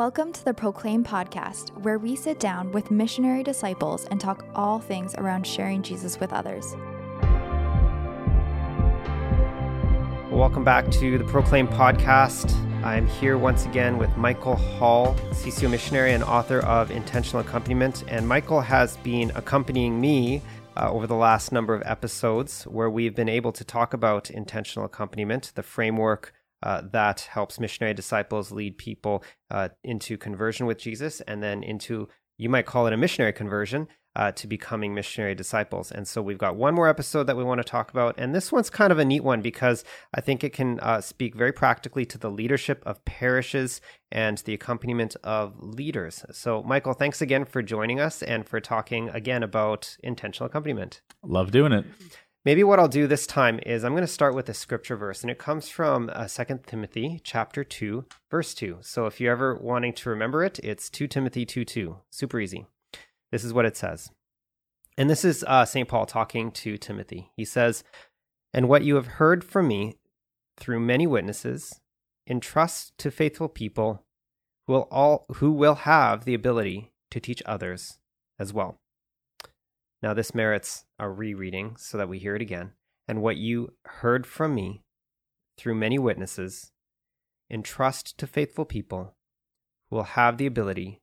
Welcome to the Proclaim podcast, where we sit down with missionary disciples and talk all things around sharing Jesus with others. Welcome back to the Proclaim podcast. I'm here once again with Michael Hall, CCO missionary and author of Intentional Accompaniment. And Michael has been accompanying me uh, over the last number of episodes where we've been able to talk about intentional accompaniment, the framework uh, that helps missionary disciples lead people uh, into conversion with Jesus and then into, you might call it a missionary conversion, uh, to becoming missionary disciples. And so we've got one more episode that we want to talk about. And this one's kind of a neat one because I think it can uh, speak very practically to the leadership of parishes and the accompaniment of leaders. So, Michael, thanks again for joining us and for talking again about intentional accompaniment. Love doing it. Maybe what I'll do this time is I'm going to start with a scripture verse, and it comes from uh, 2 Timothy chapter 2, verse 2. So if you're ever wanting to remember it, it's 2 Timothy 2 2. Super easy. This is what it says. And this is uh, St. Paul talking to Timothy. He says, And what you have heard from me through many witnesses, entrust to faithful people who will, all, who will have the ability to teach others as well. Now, this merits a rereading so that we hear it again. And what you heard from me through many witnesses, entrust to faithful people who will have the ability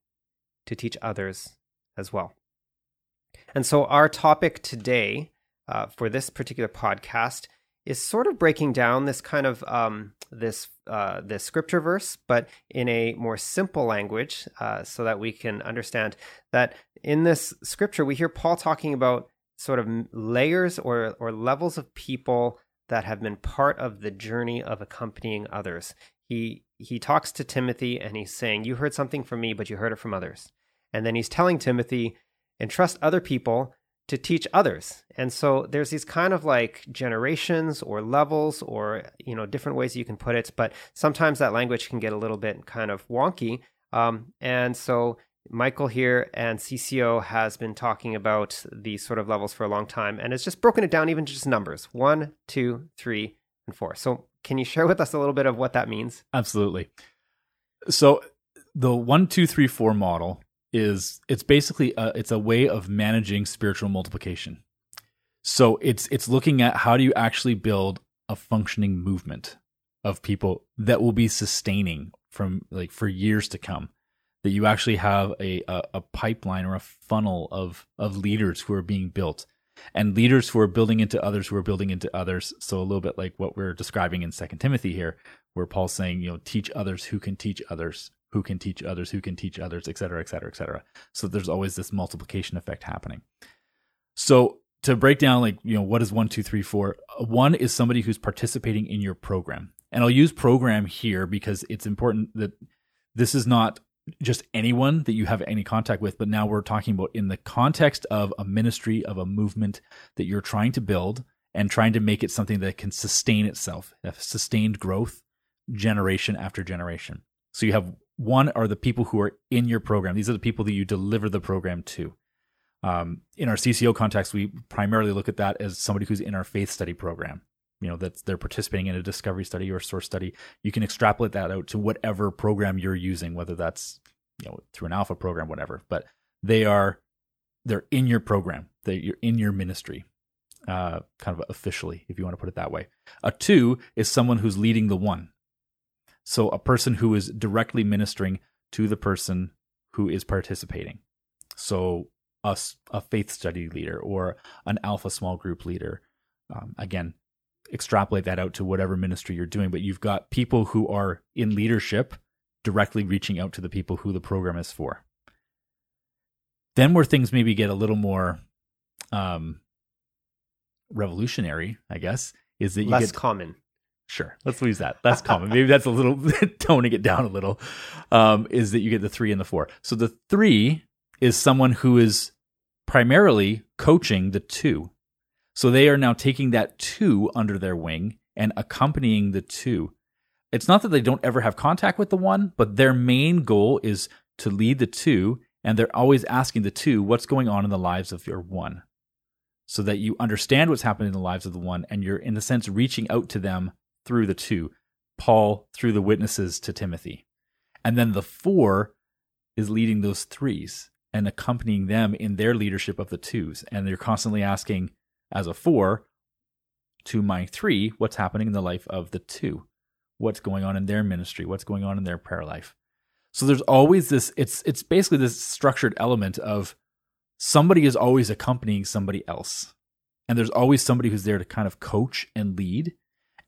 to teach others as well. And so, our topic today uh, for this particular podcast is sort of breaking down this kind of um, this uh, this scripture verse, but in a more simple language, uh, so that we can understand that in this scripture we hear Paul talking about sort of layers or or levels of people that have been part of the journey of accompanying others. He he talks to Timothy and he's saying, "You heard something from me, but you heard it from others." And then he's telling Timothy, "Entrust other people to teach others. And so there's these kind of like generations or levels or you know different ways you can put it, but sometimes that language can get a little bit kind of wonky. Um, and so Michael here and CCO has been talking about these sort of levels for a long time, and it's just broken it down even to just numbers one, two, three, and four. So can you share with us a little bit of what that means? Absolutely. So the one, two, three, four model is it's basically a, it's a way of managing spiritual multiplication. So it's it's looking at how do you actually build a functioning movement of people that will be sustaining from like for years to come. That you actually have a, a, a pipeline or a funnel of of leaders who are being built and leaders who are building into others who are building into others. So a little bit like what we're describing in Second Timothy here, where Paul's saying, you know, teach others who can teach others who can teach others, who can teach others, et cetera, et cetera, et cetera. So there's always this multiplication effect happening. So to break down, like, you know, what is one, two, three, four? One is somebody who's participating in your program. And I'll use program here because it's important that this is not just anyone that you have any contact with, but now we're talking about in the context of a ministry, of a movement that you're trying to build and trying to make it something that can sustain itself, sustained growth generation after generation. So you have one are the people who are in your program. These are the people that you deliver the program to. Um, in our CCO context, we primarily look at that as somebody who's in our faith study program. You know, that they're participating in a discovery study or source study. You can extrapolate that out to whatever program you're using, whether that's you know through an alpha program, whatever. But they are they're in your program. They you're in your ministry, uh, kind of officially, if you want to put it that way. A two is someone who's leading the one. So a person who is directly ministering to the person who is participating. So a, a faith study leader or an alpha small group leader. Um, again, extrapolate that out to whatever ministry you're doing, but you've got people who are in leadership directly reaching out to the people who the program is for. Then where things maybe get a little more um, revolutionary, I guess, is that you less get common. Sure, let's use that. That's common. Maybe that's a little toning it down a little. Um, is that you get the three and the four? So the three is someone who is primarily coaching the two. So they are now taking that two under their wing and accompanying the two. It's not that they don't ever have contact with the one, but their main goal is to lead the two, and they're always asking the two what's going on in the lives of your one so that you understand what's happening in the lives of the one and you're in a sense reaching out to them through the two, Paul through the witnesses to Timothy. And then the four is leading those threes and accompanying them in their leadership of the twos. And they're constantly asking, as a four, to my three, what's happening in the life of the two? What's going on in their ministry? What's going on in their prayer life? So there's always this, it's it's basically this structured element of somebody is always accompanying somebody else. And there's always somebody who's there to kind of coach and lead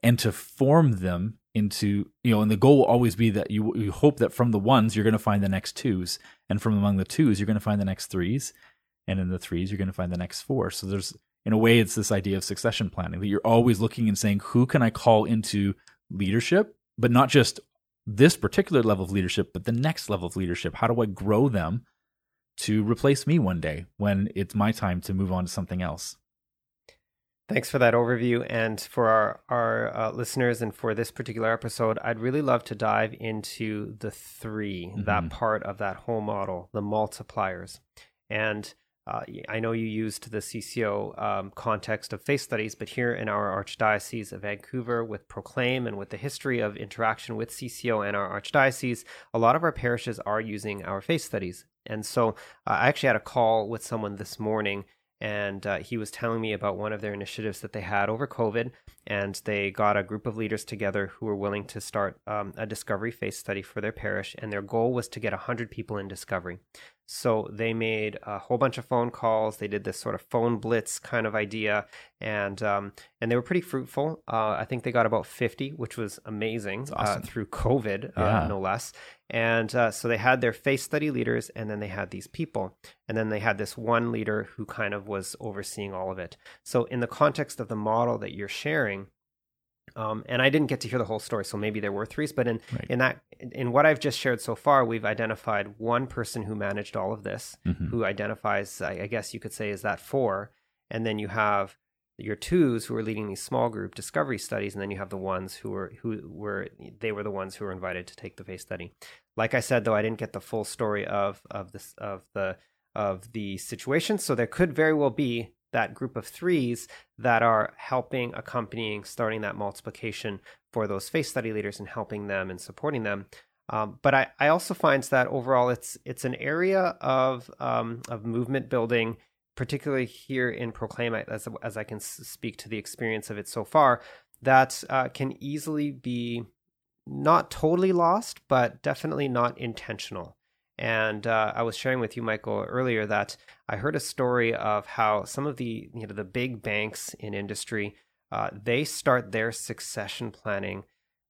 and to form them into you know and the goal will always be that you you hope that from the ones you're going to find the next twos and from among the twos you're going to find the next threes and in the threes you're going to find the next four so there's in a way it's this idea of succession planning that you're always looking and saying who can i call into leadership but not just this particular level of leadership but the next level of leadership how do i grow them to replace me one day when it's my time to move on to something else Thanks for that overview. And for our, our uh, listeners and for this particular episode, I'd really love to dive into the 3 mm-hmm. that part of that whole model, the multipliers. And uh, I know you used the CCO um, context of faith studies, but here in our Archdiocese of Vancouver, with Proclaim and with the history of interaction with CCO and our Archdiocese, a lot of our parishes are using our faith studies. And so uh, I actually had a call with someone this morning and uh, he was telling me about one of their initiatives that they had over COVID, and they got a group of leaders together who were willing to start um, a discovery faith study for their parish, and their goal was to get 100 people in discovery. So they made a whole bunch of phone calls. They did this sort of phone blitz kind of idea, and um, and they were pretty fruitful. Uh, I think they got about 50, which was amazing uh, awesome. uh, through COVID, uh, no less. And uh, so they had their faith study leaders, and then they had these people, and then they had this one leader who kind of was overseeing all of it. So in the context of the model that you're sharing, um, and I didn't get to hear the whole story, so maybe there were threes. But in right. in that in what I've just shared so far, we've identified one person who managed all of this, mm-hmm. who identifies, I, I guess you could say, is that four, and then you have your twos who are leading these small group discovery studies, and then you have the ones who were who were they were the ones who were invited to take the faith study. Like I said, though, I didn't get the full story of of this of the of the situation, so there could very well be that group of threes that are helping, accompanying, starting that multiplication for those faith study leaders and helping them and supporting them. Um, but I, I also find that overall it's it's an area of um, of movement building, particularly here in Proclaim, as as I can speak to the experience of it so far, that uh, can easily be not totally lost, but definitely not intentional. And uh, I was sharing with you, Michael, earlier that I heard a story of how some of the you know the big banks in industry uh, they start their succession planning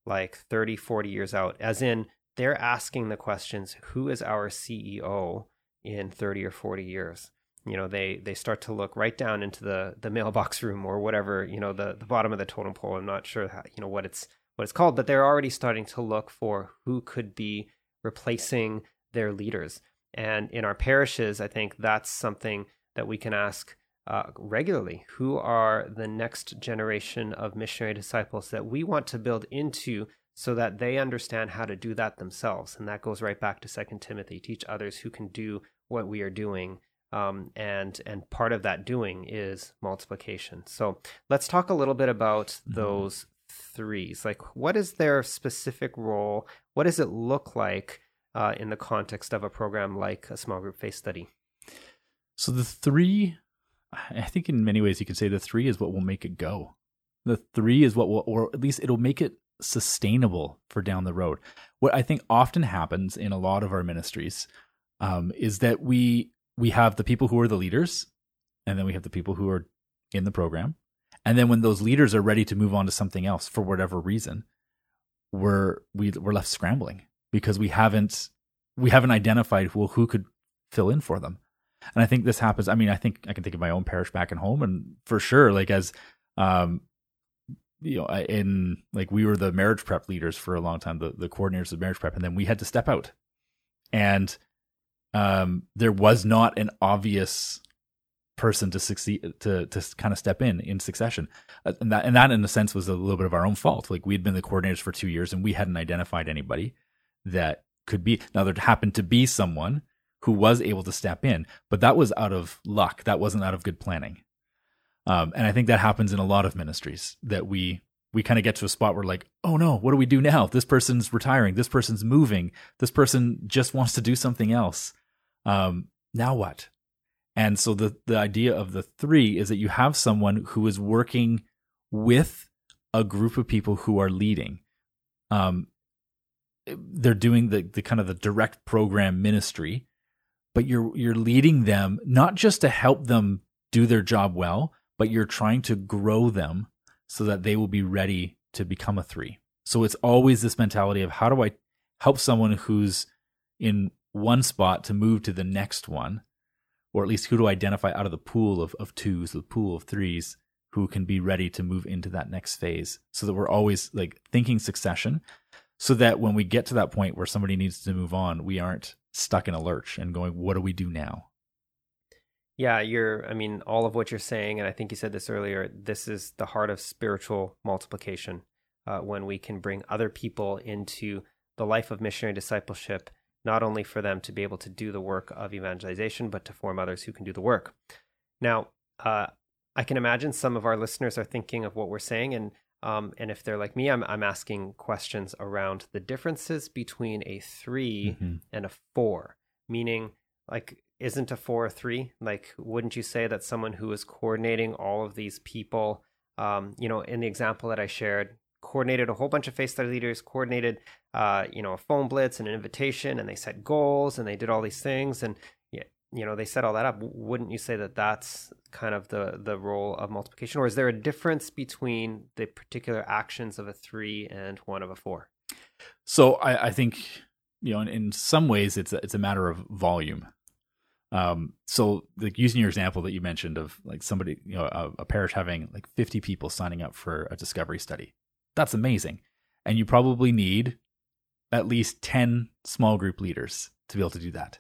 like 30, 40 years out, as in they're asking the questions, who is our CEO in 30 or 40 years? You know, they they start to look right down into the the mailbox room or whatever, you know, the, the bottom of the totem pole. I'm not sure how, you know what it's what it's called, but they're already starting to look for who could be replacing their leaders. And in our parishes, I think that's something that we can ask uh, regularly. Who are the next generation of missionary disciples that we want to build into so that they understand how to do that themselves? And that goes right back to Second Timothy teach others who can do what we are doing. Um, and and part of that doing is multiplication. So let's talk a little bit about mm-hmm. those threes. Like, what is their specific role? What does it look like uh, in the context of a program like a small group faith study? So the three, I think in many ways you could say the three is what will make it go. The three is what will, or at least it'll make it sustainable for down the road. What I think often happens in a lot of our ministries um, is that we we have the people who are the leaders, and then we have the people who are in the program, and then when those leaders are ready to move on to something else for whatever reason, we're we, we're left scrambling because we haven't we haven't identified well who could fill in for them. And I think this happens. I mean, I think I can think of my own parish back at home, and for sure, like as um, you know, in like we were the marriage prep leaders for a long time, the the coordinators of marriage prep, and then we had to step out, and um, there was not an obvious person to succeed to to kind of step in in succession uh, and that and that in a sense was a little bit of our own fault like we had been the coordinators for two years and we hadn't identified anybody that could be. Now, there happened to be someone who was able to step in, but that was out of luck. That wasn't out of good planning. Um, and I think that happens in a lot of ministries that we we kind of get to a spot where like, oh no, what do we do now? This person's retiring. This person's moving. This person just wants to do something else. Um, now what? And so the the idea of the three is that you have someone who is working with a group of people who are leading. Um, they're doing the the kind of the direct program ministry, but you're you're leading them not just to help them do their job well, but you're trying to grow them so that they will be ready to become a three. So it's always this mentality of how do I help someone who's in one spot to move to the next one, or at least who to identify out of the pool of, of twos, the pool of threes, who can be ready to move into that next phase. So that we're always like thinking succession, so that when we get to that point where somebody needs to move on, we aren't stuck in a lurch and going, what do we do now? Yeah, you're, I mean, all of what you're saying, and I think you said this earlier, this is the heart of spiritual multiplication uh, when we can bring other people into the life of missionary discipleship, not only for them to be able to do the work of evangelization, but to form others who can do the work. Now, uh, I can imagine some of our listeners are thinking of what we're saying, and um, and if they're like me, I'm I'm asking questions around the differences between a 3 mm-hmm. and a four. Meaning, like isn't a four a three? Like, wouldn't you say that someone who is coordinating all of these people, um, you know, in the example that I shared, coordinated a whole bunch of faith study leaders, coordinated, uh, you know, a phone blitz and an invitation, and they set goals and they did all these things, and you know, they set all that up. Wouldn't you say that that's kind of the the role of multiplication, or is there a difference between the particular actions of a three and one of a four? So I, I think you know, in, in some ways, it's a, it's a matter of volume. Um, so like using your example that you mentioned of like somebody, you know, a, a, parish having like 50 people signing up for a discovery study. That's amazing. And you probably need at least 10 small group leaders to be able to do that.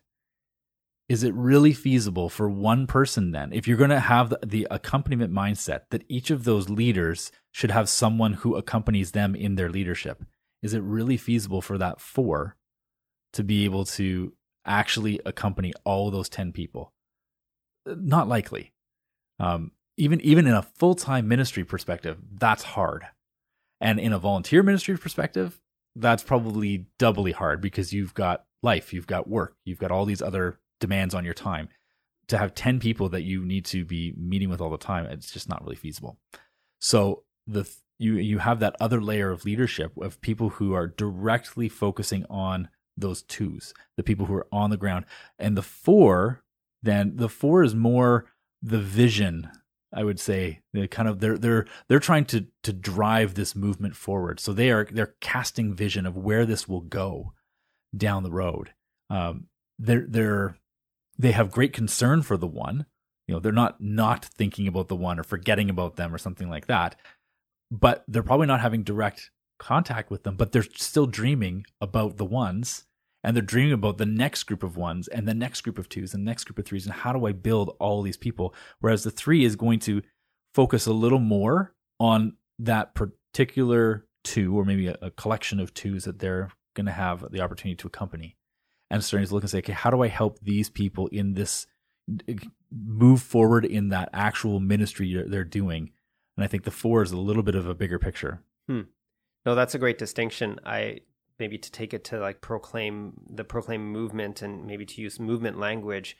Is it really feasible for one person then, if you're going to have the, the accompaniment mindset that each of those leaders should have someone who accompanies them in their leadership? Is it really feasible for that four to be able to actually accompany all those 10 people? Not likely. Um, even even in a full time ministry perspective, that's hard. And in a volunteer ministry perspective, that's probably doubly hard because you've got life, you've got work, you've got all these other demands on your time. To have 10 people that you need to be meeting with all the time, it's just not really feasible. So the you you have that other layer of leadership of people who are directly focusing on those twos, the people who are on the ground. And the four, then the four is more the vision, I would say. They kind of they're they're they're trying to to drive this movement forward. So they are they're casting vision of where this will go down the road. Um, they're they're they have great concern for the one. You know, they're not not thinking about the one or forgetting about them or something like that. But they're probably not having direct contact with them, but they're still dreaming about the ones and they're dreaming about the next group of ones and the next group of twos and the next group of threes and how do I build all these people? Whereas the three is going to focus a little more on that particular two or maybe a, a collection of twos that they're going to have the opportunity to accompany. And starting to look and say, okay, how do I help these people in this move forward in that actual ministry they're doing? And I think the four is a little bit of a bigger picture. Hmm. No, that's a great distinction. I maybe to take it to like proclaim the proclaim movement and maybe to use movement language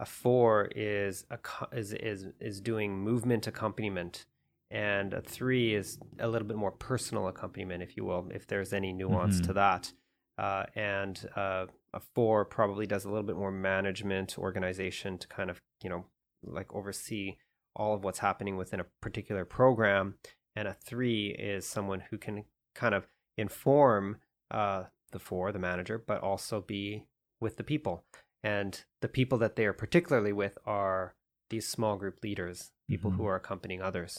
a four is a is is is doing movement accompaniment and a three is a little bit more personal accompaniment if you will if there's any nuance mm-hmm. to that uh, and uh, a four probably does a little bit more management organization to kind of you know like oversee all of what's happening within a particular program and a three is someone who can kind of inform uh, the four, the manager, but also be with the people. And the people that they are particularly with are these small group leaders, people mm-hmm. who are accompanying others.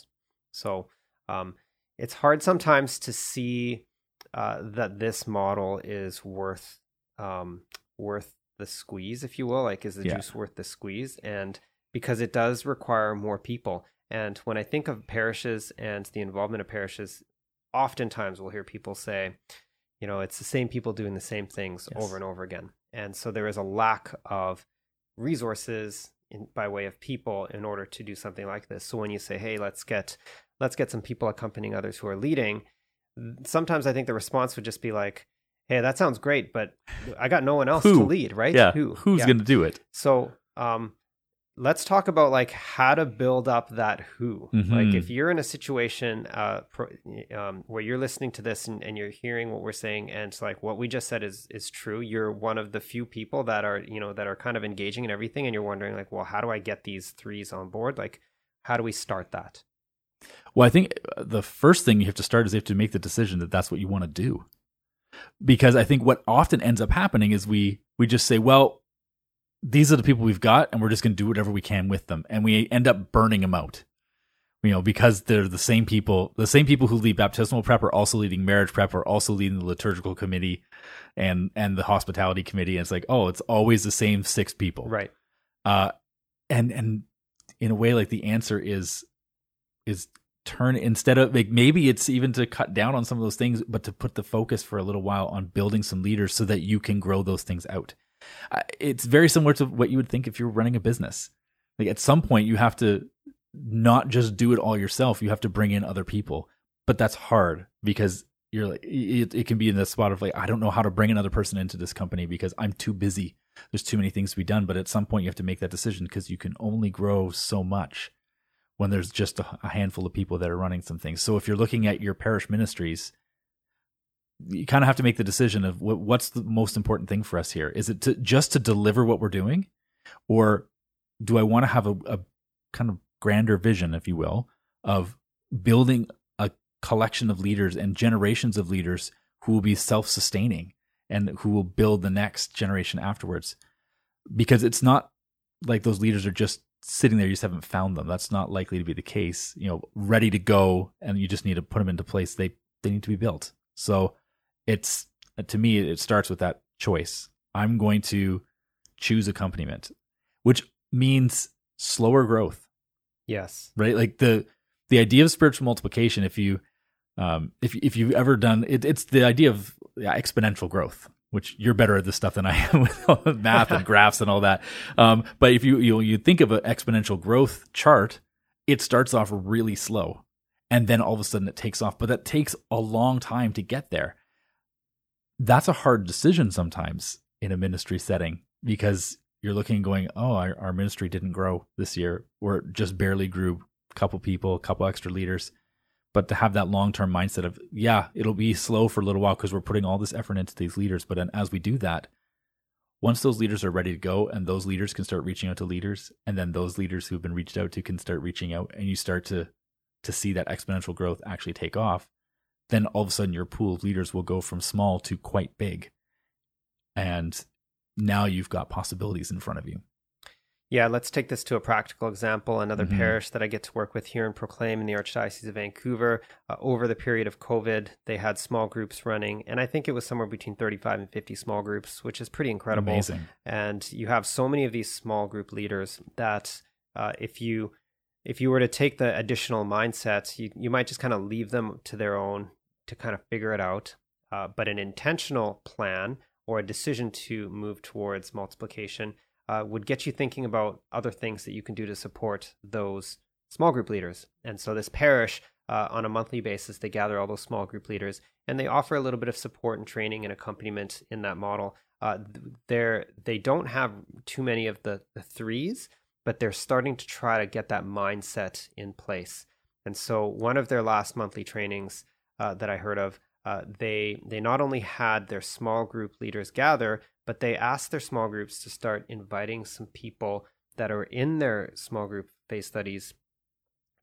So um, it's hard sometimes to see uh, that this model is worth um, worth the squeeze, if you will. Like, is the yeah. juice worth the squeeze? And because it does require more people. And when I think of parishes and the involvement of parishes, oftentimes we'll hear people say, you know it's the same people doing the same things yes. over and over again and so there is a lack of resources in, by way of people in order to do something like this so when you say hey let's get let's get some people accompanying others who are leading sometimes i think the response would just be like hey that sounds great but i got no one else Who? to lead right Yeah. who Who's Yeah. going to do it? so um let's talk about like how to build up that who Mhm. like if you're in a situation uh pro, um, where you're listening to this and, and you're hearing what we're saying and it's like what we just said is is true you're one of the few people that are you know that are kind of engaging in everything and you're wondering like well how do i get these threes on board like how do we start that Well, I think uh, the first thing you have to start is you have to make the decision that that's what you want to do. Because I think what often ends up happening is we we just say, well, these are the people we've got, and we're just going to do whatever we can with them, and we end up burning them out. You know, because they're the same people. The same people who lead baptismal prep are also leading marriage prep, are also leading the liturgical committee, and and the hospitality committee. And it's like, oh, it's always the same six people right uh and and in a way like the answer is is turn instead of like maybe it's even to cut down on some of those things but to put the focus for a little while on building some leaders so that you can grow those things out. It's very similar to what you would think if you're running a business. Like at some point you have to not just do it all yourself you have to bring in other people. But that's hard because you're like it, it can be in the spot of like i don't know how to bring another person into this company because i'm too busy. There's too many things to be done. But at some point you have to make that decision because you can only grow so much when there's just a, handful of people that are running some things. So if you're looking at your parish ministries you kind of have to make the decision of what, what's the most important thing for us here? Is it to, just to deliver what we're doing? Or do i want to have a, a kind of grander vision if you will of building a collection of leaders and generations of leaders who will be self-sustaining and who will build the next generation afterwards? Because it's not like those leaders are just sitting there you just haven't found them. That's not likely to be the case you know ready to go and you just need to put them into place they they need to be built. So it's to me it starts with that choice. I'm going to choose accompaniment which means slower growth. Yes. Right? Like the the idea of spiritual multiplication if you um if if you've ever done it, it's the idea of yeah, exponential growth which you're better at this stuff than I am with math and graphs and all that. Um, but if you you you think of an exponential growth chart, it starts off really slow, and then all of a sudden it takes off. But that takes a long time to get there. That's a hard decision sometimes in a ministry setting because you're looking going, oh, our, our ministry didn't grow this year, or just barely grew. A couple people, a couple extra leaders but to have that long term mindset of yeah it'll be slow for a little while because we're putting all this effort into these leaders. But then as we do that once those leaders are ready to go and those leaders can start reaching out to leaders and then those leaders who've been reached out to can start reaching out and you start to to see that exponential growth actually take off then all of a sudden your pool of leaders will go from small to quite big. And now you've got possibilities in front of you Yeah, let's take this to a practical example. Another Mhm. parish that I get to work with here in Proclaim in the Archdiocese of Vancouver. Uh, over the period of COVID, they had small groups running, and I think it was somewhere between 35 and 50 small groups, which is pretty incredible. amazing And you have so many of these small group leaders that uh, if you if you were to take the additional mindset, you, you might just kind of leave them to their own to kind of figure it out. Uh, but an intentional plan or a decision to move towards multiplication uh, would get you thinking about other things that you can do to support those small group leaders. And so this parish, uh, on a monthly basis, they gather all those small group leaders and they offer a little bit of support and training and accompaniment in that model. Uh, they don't have too many of the, the threes, but they're starting to try to get that mindset in place. And so one of their last monthly trainings uh, that I heard of, uh, they they not only had their small group leaders gather, but they asked their small groups to start inviting some people that are in their small group faith studies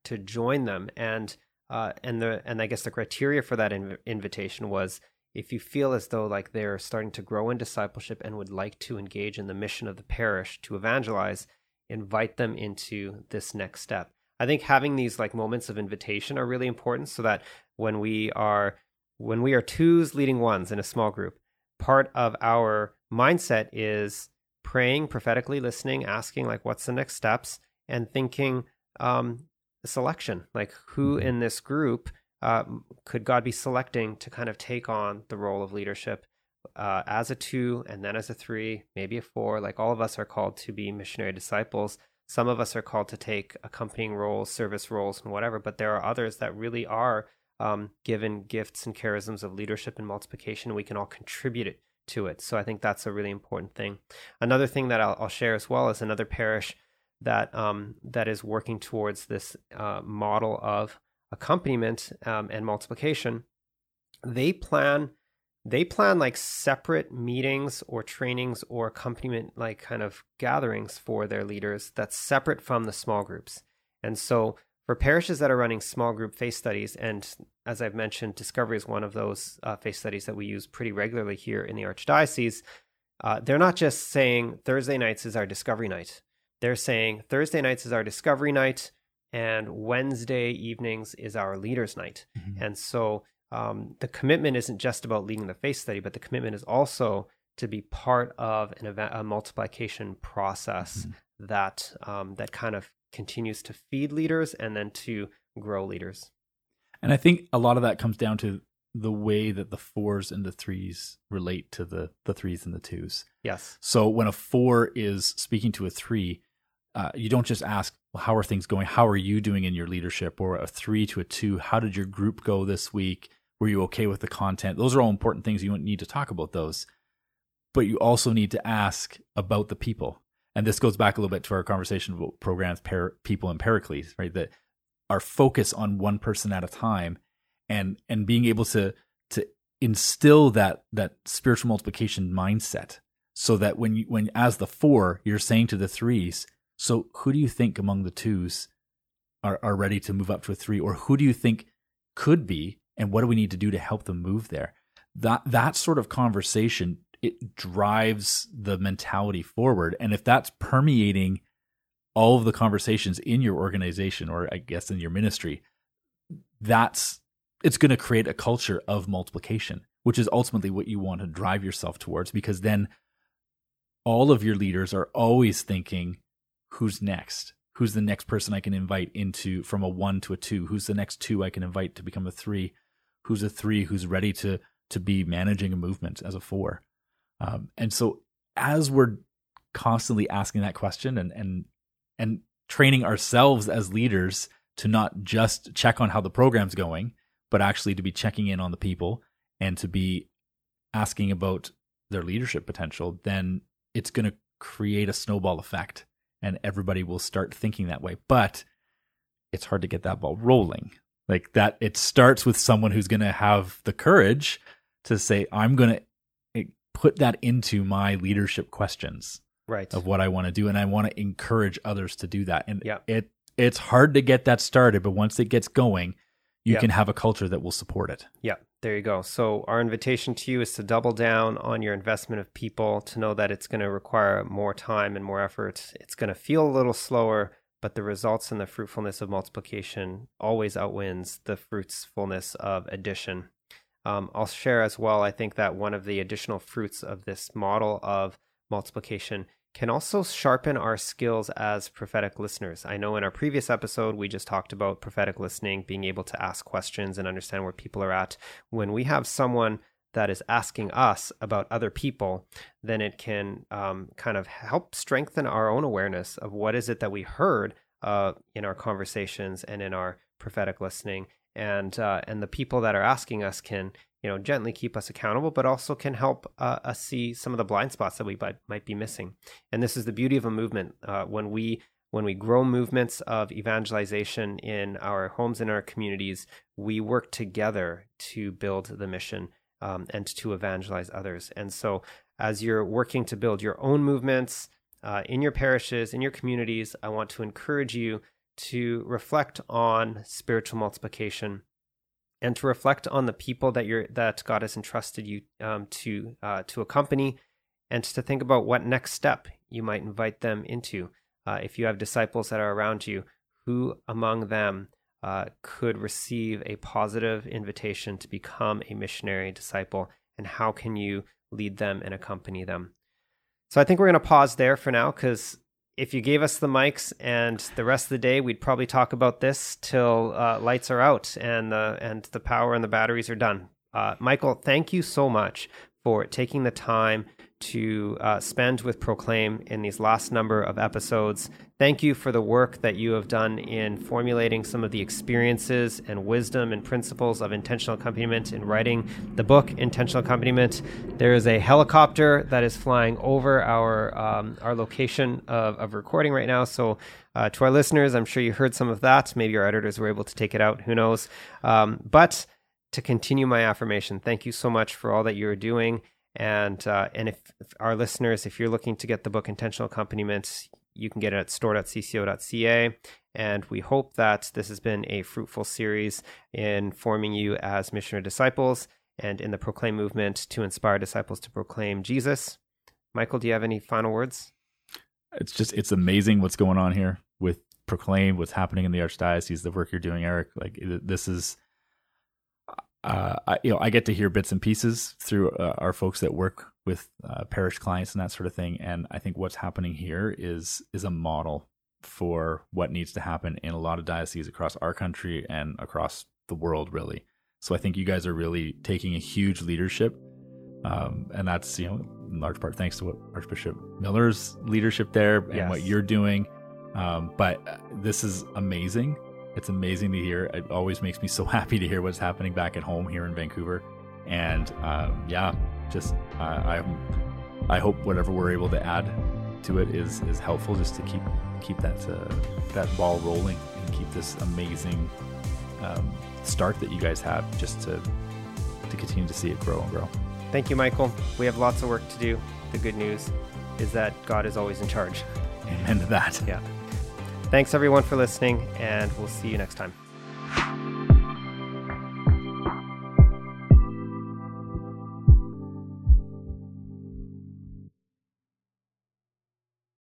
to join them. And uh, and the and I guess the criteria for that inv- invitation was if you feel as though like they're starting to grow in discipleship and would like to engage in the mission of the parish to evangelize, invite them into this next step. I think having these like moments of invitation are really important so that when we are when we are twos leading ones in a small group, part of our mindset is praying, prophetically listening, asking like what's the next steps, and thinking um, selection, like who in this group uh, could God be selecting to kind of take on the role of leadership uh, as a two and then as a three, maybe a four. Like all of us are called to be missionary disciples. Some of us are called to take accompanying roles, service roles, and whatever, but there are others that really are um, given gifts and charisms of leadership and multiplication. We can all contribute it to it. So I think that's a really important thing. Another thing that I'll, I'll share as well is another parish that um, that is working towards this uh, model of accompaniment um, and multiplication. They plan they plan like separate meetings or trainings or accompaniment like kind of gatherings for their leaders that's separate from the small groups. And so for parishes that are running small group faith studies, and as I've mentioned, Discovery is one of those uh, faith studies that we use pretty regularly here in the Archdiocese. Uh, they're not just saying Thursday nights is our Discovery night. They're saying Thursday nights is our Discovery night, and Wednesday evenings is our Leaders Night. Mm-hmm. And so um, the commitment isn't just about leading the faith study, but the commitment is also to be part of an event, a multiplication process mm-hmm. that um, that kind of continues to feed leaders and then to grow leaders. And I think a lot of that comes down to the way that the fours and the threes relate to the the threes and the twos. Yes. So when a four is speaking to a three, uh, you don't just ask, well, "How are things going? How are you doing in your leadership?" Or a three to a two, "How did your group go this week? Were you okay with the content? Those are all important things. You need to talk about those. But you also need to ask about the people. And this goes back a little bit to our conversation about programs, par- people, and Pericles, right? That our focus on one person at a time and and being able to to instill that that spiritual multiplication mindset so that when you when as the four you're saying to the threes so who do you think among the twos are are ready to move up to a three? Or who do you think could be? And what do we need to do to help them move there? That that sort of conversation it drives the mentality forward. And if that's permeating all of the conversations in your organization or i guess in your ministry that's it's going to create a culture of multiplication which is ultimately what you want to drive yourself towards because then all of your leaders are always thinking who's next? Who's the next person i can invite into from a 1 to a 2 who's the next 2 i can invite to become a 3 who's a three who's ready to to be managing a movement as a four. Um, and so as we're constantly asking that question and and and training ourselves as leaders to not just check on how the program's going, but actually to be checking in on the people and to be asking about their leadership potential, then it's going to create a snowball effect and everybody will start thinking that way. But it's hard to get that ball rolling like that it starts with someone who's going to have the courage to say i'm going to put that into my leadership questions right of what i want to do and i want to encourage others to do that and yeah. it it's hard to get that started but once it gets going you yeah. can have a culture that will support it yeah there you go so our invitation to you is to double down on your investment of people to know that it's going to require more time and more effort it's going to feel a little slower but the results and the fruitfulness of multiplication always outwins the fruitfulness of addition. Um, I'll share as well, I think that one of the additional fruits of this model of multiplication can also sharpen our skills as prophetic listeners. I know in our previous episode, we just talked about prophetic listening, being able to ask questions and understand where people are at. When we have someone that is asking us about other people, then it can um, kind of help strengthen our own awareness of what is it that we heard uh, in our conversations and in our prophetic listening, and uh, and the people that are asking us can you know gently keep us accountable, but also can help uh, us see some of the blind spots that we might, might be missing. And this is the beauty of a movement uh, when we when we grow movements of evangelization in our homes and our communities, we work together to build the mission um, and to evangelize others. And so, as you're working to build your own movements uh, in your parishes, in your communities, I want to encourage you to reflect on spiritual multiplication and to reflect on the people that you're that God has entrusted you um, to uh, to accompany, and to think about what next step you might invite them into. Uh, if you have disciples that are around you, who among them uh, could receive a positive invitation to become a missionary disciple, and how can you lead them and accompany them? So I think we're going to pause there for now because if you gave us the mics and the rest of the day, we'd probably talk about this till uh, lights are out and the and the power and the batteries are done. Uh, Michael, thank you so much for taking the time to uh, spend with Proclaim in these last number of episodes. Thank you for the work that you have done in formulating some of the experiences and wisdom and principles of intentional accompaniment in writing the book Intentional Accompaniment. There is a helicopter that is flying over our um, our location of, of recording right now. So uh, to our listeners, I'm sure you heard some of that. Maybe our editors were able to take it out. Who knows? Um, but to continue my affirmation, thank you so much for all that you're doing. And uh, and if, if, our listeners, if you're looking to get the book Intentional Accompaniments, you can get it at store.cco.ca. And we hope that this has been a fruitful series in forming you as missionary disciples and in the Proclaim movement to inspire disciples to proclaim Jesus. Michael, do you have any final words? It's just it's amazing what's going on here with Proclaim, what's happening in the Archdiocese, the work you're doing, Eric. Like this is uh, I, you know, I get to hear bits and pieces through uh, our folks that work with uh, parish clients and that sort of thing. And I think what's happening here is is a model for what needs to happen in a lot of dioceses across our country and across the world, really. So I think you guys are really taking a huge leadership, um, and that's you know in large part thanks to what Archbishop Miller's leadership there and yes. what you're doing. Um, but uh, this is amazing it's amazing to hear. It always makes me so happy to hear what's happening back at home here in Vancouver. And um, yeah, just uh, I I hope whatever we're able to add to it is is helpful, just to keep keep that uh, that ball rolling and keep this amazing um, start that you guys have, just to to continue to see it grow and grow. Thank you, Michael. We have lots of work to do. The good news is that God is always in charge. Amen to that. Yeah. Thanks everyone for listening, and we'll see you next time.